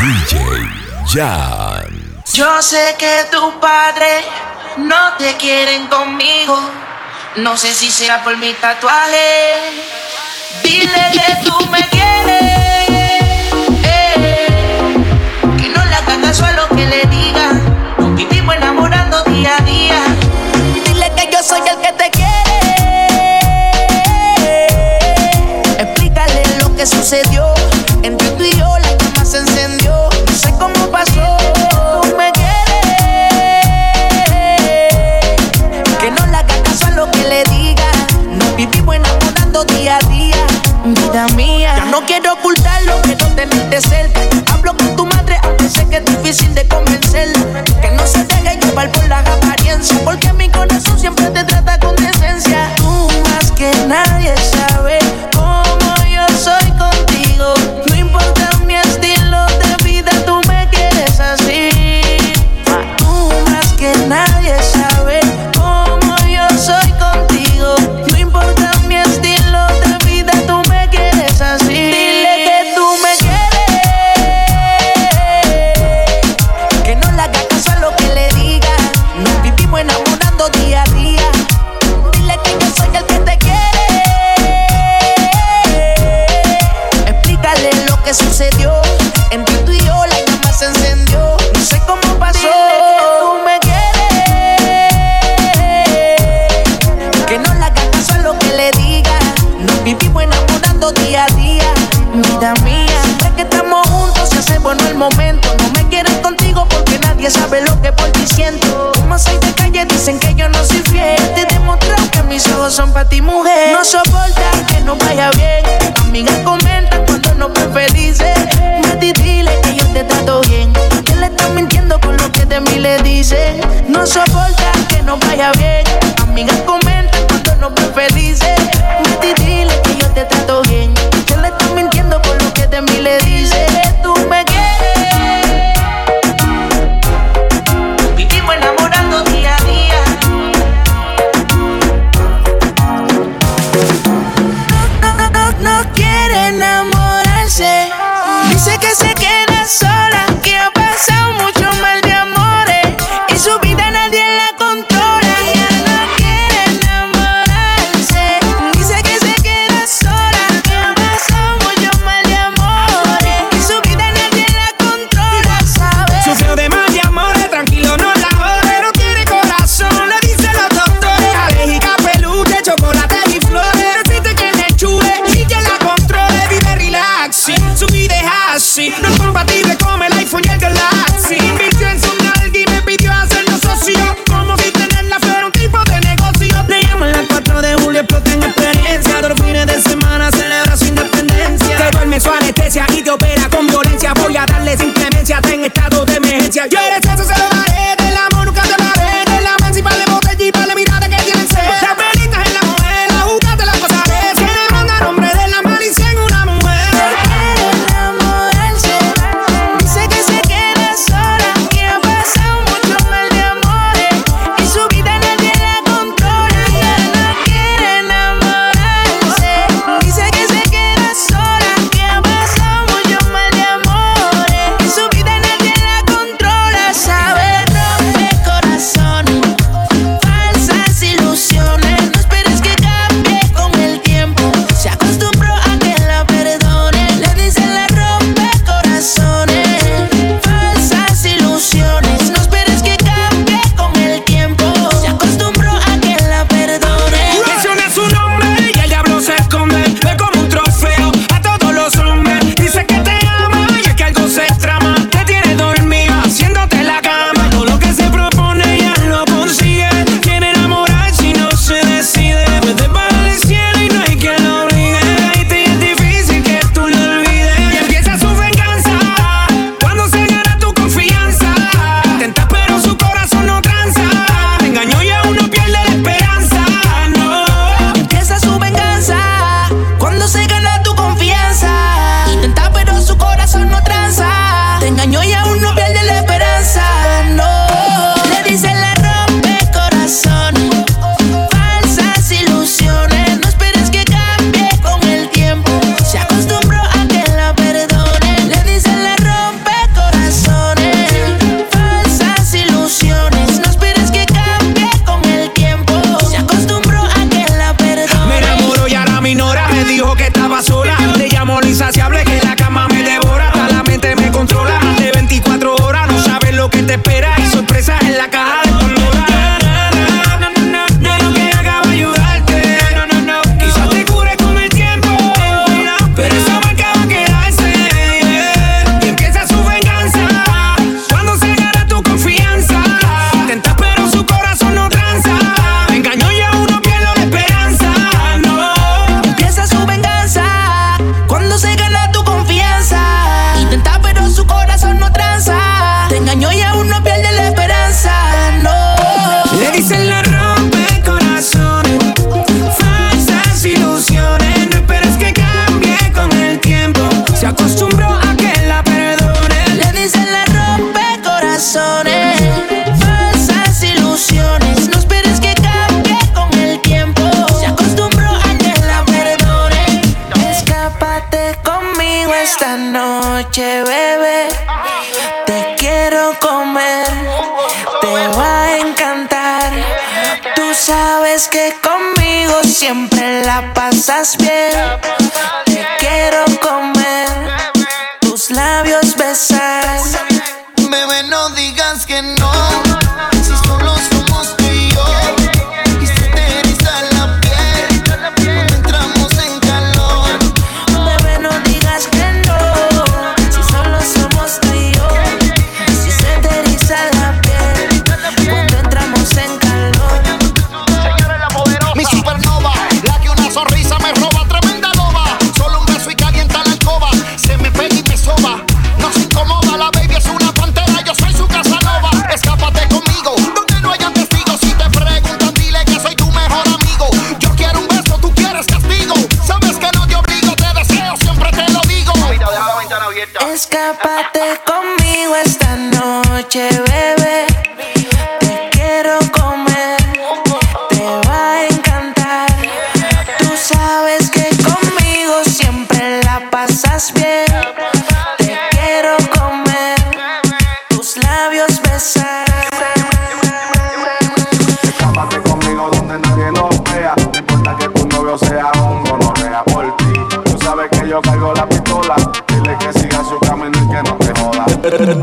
DJ Jan. Yo sé que tu padre no te quieren conmigo. No sé si será por mi tatuaje. Dile que tú me quieres. Que no le haga caso a lo que le diga. Nos vivimos enamorando día a día. Dile que yo soy el que te quiere. Explícale lo que sucedió. Hablo con tu madre, aunque sé que es difícil de comer Vivimos enamorando día a día, vida mía. Siempre que estamos juntos se hace bueno el momento. No me quieren contigo porque nadie sabe lo que por ti siento. Como soy de calle, dicen que yo no soy fiel. Te he demostrado que mis ojos son para ti, mujer. No soporta que no vaya bien. Amigas comentan cuando no me felices. Mati, dile que yo te trato bien. Que le estás mintiendo con lo que de mí le dice. No soporta que no vaya bien. Amigas comentan cuando no me Sé que se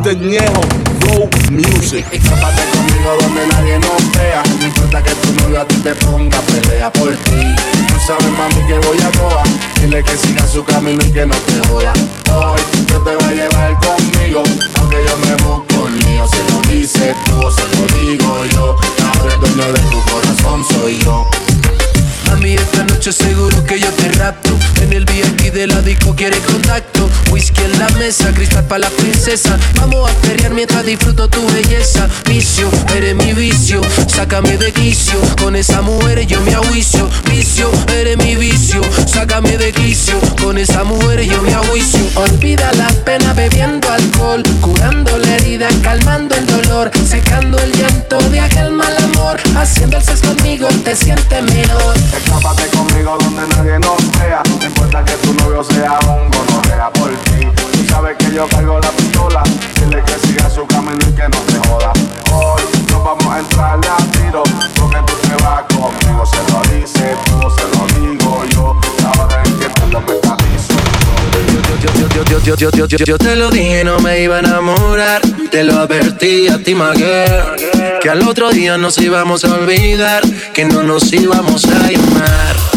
Este ñejo, Flow Music. Escápate conmigo donde nadie nos vea. No importa que tu novio a ti te ponga pelea por ti. Tú sabes, mami, que voy a toa. Dile que siga su camino y que no te joda. Hoy yo te voy a llevar conmigo. Aunque yo me busco el mío. Se lo dices tú se lo digo yo. Ahora el dueño de tu corazón soy yo. Mami, esta noche seguro que yo te rapto. En el VIP de la disco quiere contacto. Whisky en la mesa, cristal para la princesa. Vamos a pelear mientras disfruto tu belleza. Vicio, eres mi vicio. Sácame de quicio. Con esa mujer yo me ajuicio. Vicio, eres mi vicio. Sácame de quicio. Con esa mujer yo me ajuicio. Olvida la pena bebiendo alcohol. Curando la herida, calmando el dolor. Secando el llanto de aquel mal amor. Haciendo el sexo conmigo te sientes mejor. Escápate conmigo donde nadie nos vea. Importa que tu novio sea un gonorrea por ti. Tú sabes que yo cargo la pistola. Dile que siga su camino y que no te joda. Hoy nos vamos a entrarle a tiro. Porque tú te vas conmigo. Se lo dice tú, se lo digo yo. Ahora es que te lo. Yo, yo, yo, yo, yo, te lo dije, no me iba a enamorar. Te lo advertí a ti, Maguer. Que al otro día nos íbamos a olvidar. Que no nos íbamos a llamar.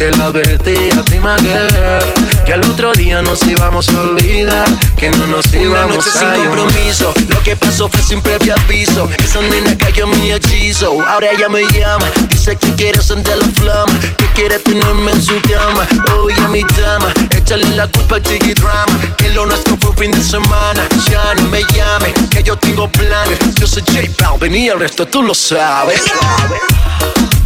Te lo advertí a ti. Que al otro día nos íbamos a olvidar. Que no nos Una íbamos noche sin a llamar. compromiso, lo que pasó fue sin previo aviso. Esa nena cayó en mi hechizo, ahora ella me llama. Dice que quiere sentir la flama, que quiere tenerme en su cama. Oye, mi dama, échale la culpa al chiqui drama. Que lo nuestro fue un fin de semana. Ya no me llame, que yo tengo planes. Yo soy J Balvin y el resto tú lo sabes.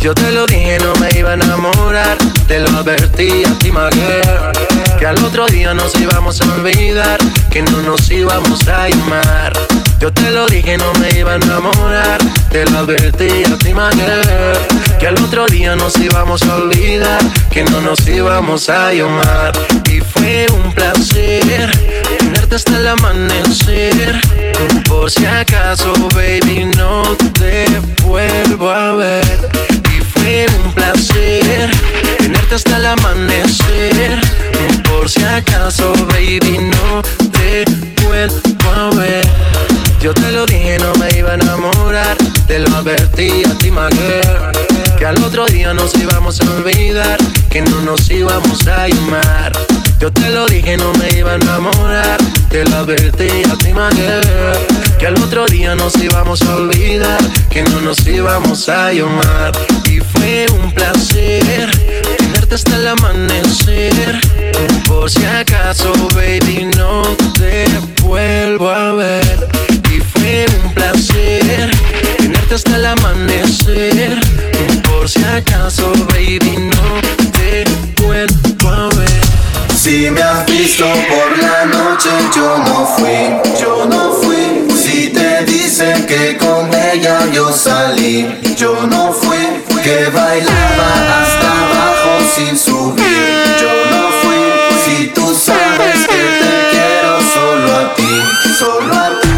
Yo te lo dije, no me iba a enamorar. Te lo advertí a ti, Maguer. Que al otro día nos íbamos a olvidar. Que no nos íbamos a llamar. Yo te lo dije, no me iba a enamorar. Te lo advertí a ti, Maguer. Que al otro día nos íbamos a olvidar. Que no nos íbamos a llamar. Y fue un placer tenerte hasta el amanecer. Por si acaso, baby, no te vuelvo a ver. Fue un placer tenerte hasta el amanecer. Por si acaso, baby, no te vuelvo a ver. Yo te lo dije, no me iba a enamorar. Te lo advertí a ti, Maguer. Que al otro día nos íbamos a olvidar. Que no nos íbamos a llamar. Yo te lo dije, no me iba a enamorar. Te lo advertí a ti, Maguer. Que al otro día nos íbamos a olvidar. Que no nos íbamos a llamar. Y fue un placer tenerte hasta el amanecer. Por si acaso, baby, no te vuelvo a ver. Y fue un placer tenerte hasta el amanecer. Por si acaso, baby, no te vuelvo a ver. Si me has visto por la noche, yo no fui, yo no fui. Que con ella yo salí, yo no fui. Que bailaba hasta abajo sin subir, yo no fui. Si tú sabes que te quiero solo a ti, solo a ti.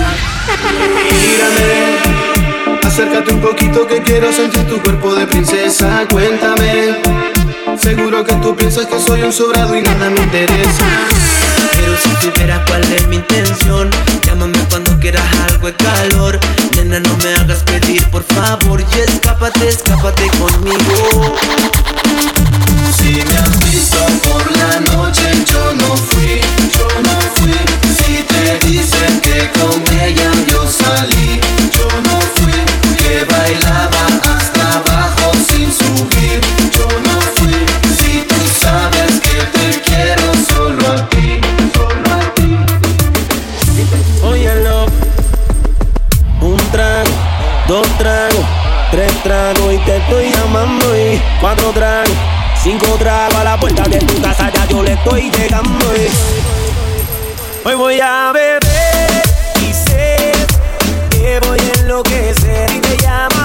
Mírame, acércate un poquito que quiero sentir tu cuerpo de princesa. Cuéntame, seguro que tú piensas que soy un sobrado y nada me interesa. Pero si supieras cuál es mi intención, llámame cuando quieras algo de calor. No me hagas pedir, por favor, y escápate, escápate conmigo. Si me has visto por la noche, yo no fui, yo no fui. Si te dicen que con ella yo salí, tres tragos y te estoy llamando. Y cuatro tragos, cinco tragos a la puerta de tu casa. Ya yo le estoy llegando. Y hoy voy a beber y sé que voy a enloquecer. Y te llamaré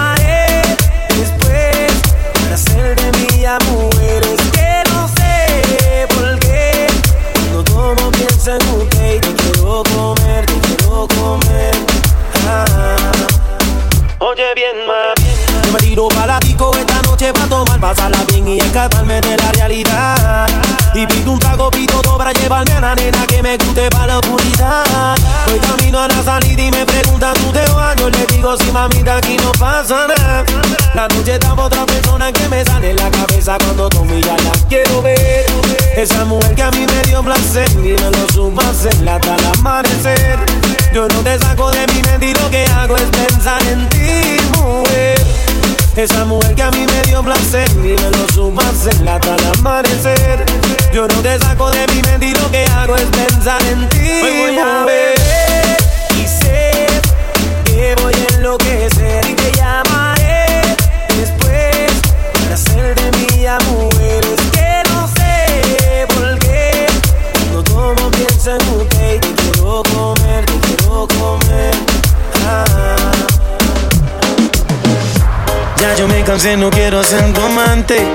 bien. Yo me tiro para esta noche para tomar, pasarla bien y escaparme de la realidad. Y pido un trago, pido todo para llevarme a la nena que me guste para la oscuridad. Voy camino a la salida y me preguntan tú te vas. Yo le digo si mamita aquí no pasa nada. La noche está por otra persona que me sale en la cabeza cuando tomo y ya la quiero ver. Esa mujer que a mí me dio placer y me lo supo amanecer. Yo no te saco de mi mente y lo que hago es pensar en ti, mujer. Esa mujer que a mí me dio placer y me lo supo hacer hasta el amanecer. Yo no te saco de mi mente y lo que hago es pensar en ti. Hoy voy a beber y sé que voy a enloquecer y te llamaré Cansé, no quiero ser tu amante.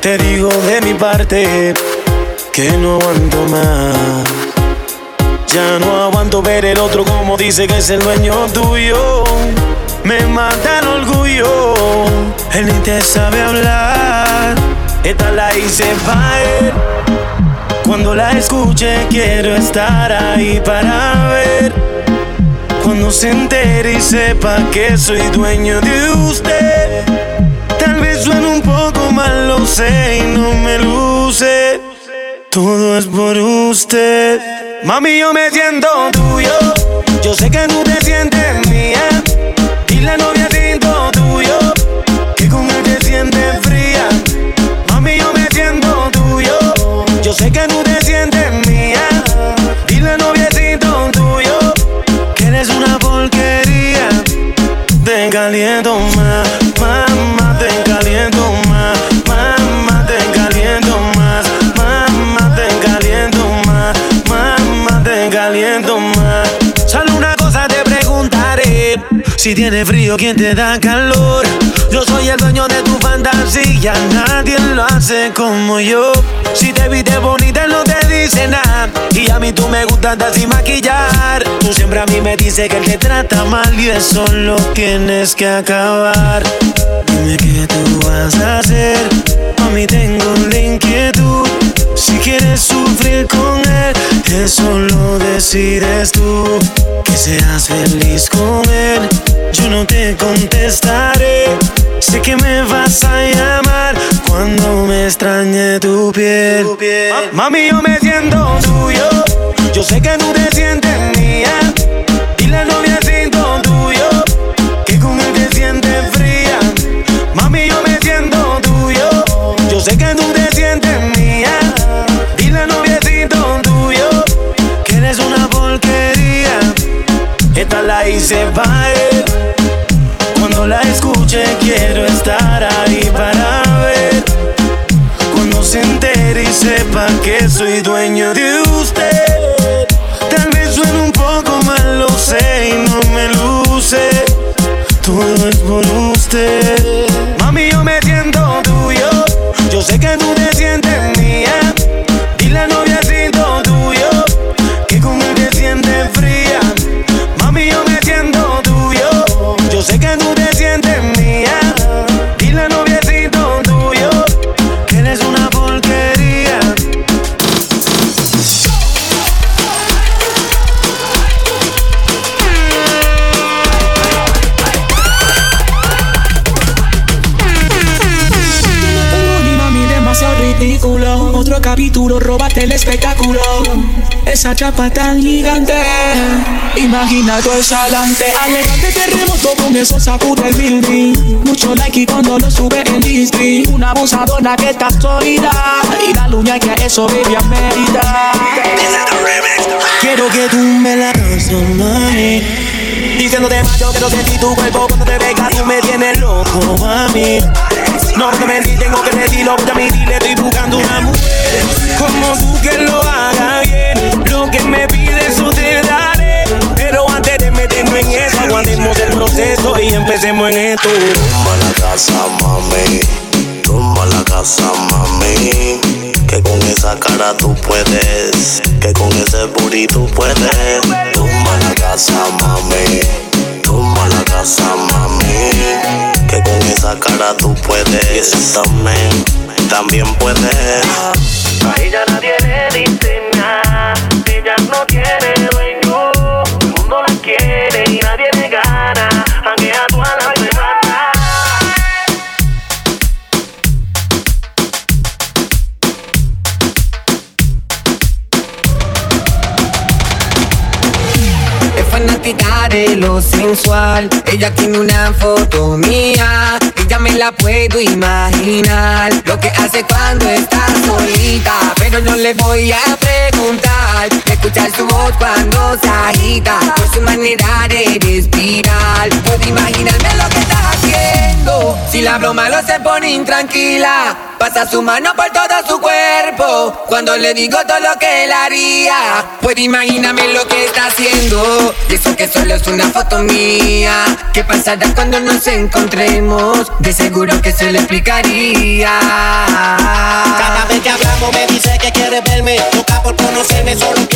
Te digo de mi parte que no aguanto más. Ya no aguanto ver el otro como dice que es el dueño tuyo. Me mata el orgullo. Él ni te sabe hablar. Esta la hice para. Cuando la escuche quiero estar ahí para ver. Cuando se entere y sepa que soy dueño de usted. Tal vez suene un poco mal, lo sé y no me luce. Todo es por usted. Mami, yo me siento tuyo. Yo sé que tú te sientes mía. Y la novia Te caliento más, mamá, te caliento más, mamá, te caliento más, mamá, te caliento más, mamá, te caliento más. Solo una cosa te preguntaré, si tiene frío, ¿quién te da calor? Yo soy el dueño de tu fantasía, nadie lo hace como yo. Si te viste bonita, Y a mí tú me gustas andar sin maquillar. Tú siempre a mí me dices que él te trata mal y eso lo tienes que acabar. Dime qué tú vas a hacer. A mí tengo la inquietud. Si quieres sufrir con él, eso lo decides tú. Que seas feliz con él, yo no te contestaré. Sé que me vas a llamar cuando me extrañe tu piel. Mami, yo me siento tuyo. Yo sé que tú te sientes mía. Y la novia siento tuyo. Que con él te sientes fría. Mami, yo me siento tuyo. Yo sé que tú te sientes mía. Y la novia siento tuyo. Que eres una porquería. Esta la hice para él. Cuando la escuche quiero sepa que soy dueño de usted. Tal vez suene un poco mal, lo sé y no me luce. Todo es por usted. Chapa tan gigante. Imagina todo eso adelante. Alegante terremoto con eso sacude el building. Mucho like y cuando lo sube en Disney. Una abusadora que está sólida. Y la luña que a eso baby amerita. Quiero que tú me la mami. Diciéndote más, yo quiero sentir tu cuerpo cuando te venga, tú me tienes loco, mami. No te mentí, tengo que decirlo, ya mi dile, estoy buscando una mujer como tú que lo haga bien. Lo que me pides, eso te daré. Pero antes de meternos en eso, aguantemos el proceso y empecemos en esto. Tumba la casa, mami. Tumba la casa, mami. Que con esa cara tú puedes. Que con ese booty tú puedes. Tumba la casa, mami. Tumba la casa, mami. Que con esa cara tú puedes. Y ese también, también puedes. A ella nadie le dice nada, no tiene dueño, el mundo la quiere y nadie le gana, aunque a todas las semanas. Es fanática de lo sensual. Ella tiene una foto mía. Ella me la puedo imaginar. Lo que hace cuando está solita. Pero no le voy a preguntar. Escuchar su voz cuando se agita. Por su manera de respirar. Puedo imaginarme lo que está haciendo. Si la hablo malo se pone intranquila. Pasa su mano por todo su cuerpo. Cuando le digo todo lo que él haría. Puedo imaginarme lo que está haciendo. Y eso que solo es una foto mía. ¿Qué pasará cuando nos encontremos? De seguro que se le explicaría. Cada vez que hablamos me dice que quiere verme Loca por conocerme, solo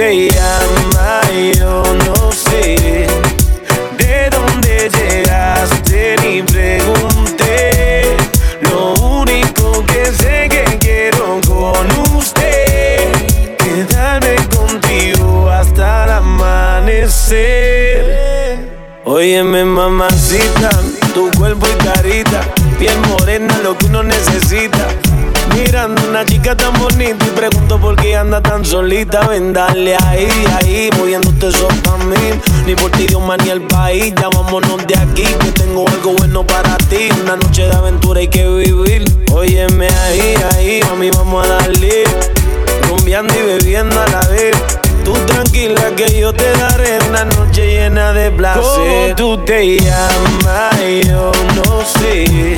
Yeah. solita, ven dale ahí, ahí, moviéndote eso pa' mí. Ni por ti, Dios, ni el país, ya vámonos de aquí, que tengo algo bueno para ti. Una noche de aventura hay que vivir. Óyeme ahí, ahí, a mí vamos a darle. Rumbeando y bebiendo a la vez. Tú tranquila que yo te daré una noche llena de placer. ¿Cómo tú te llamas? Yo no sé.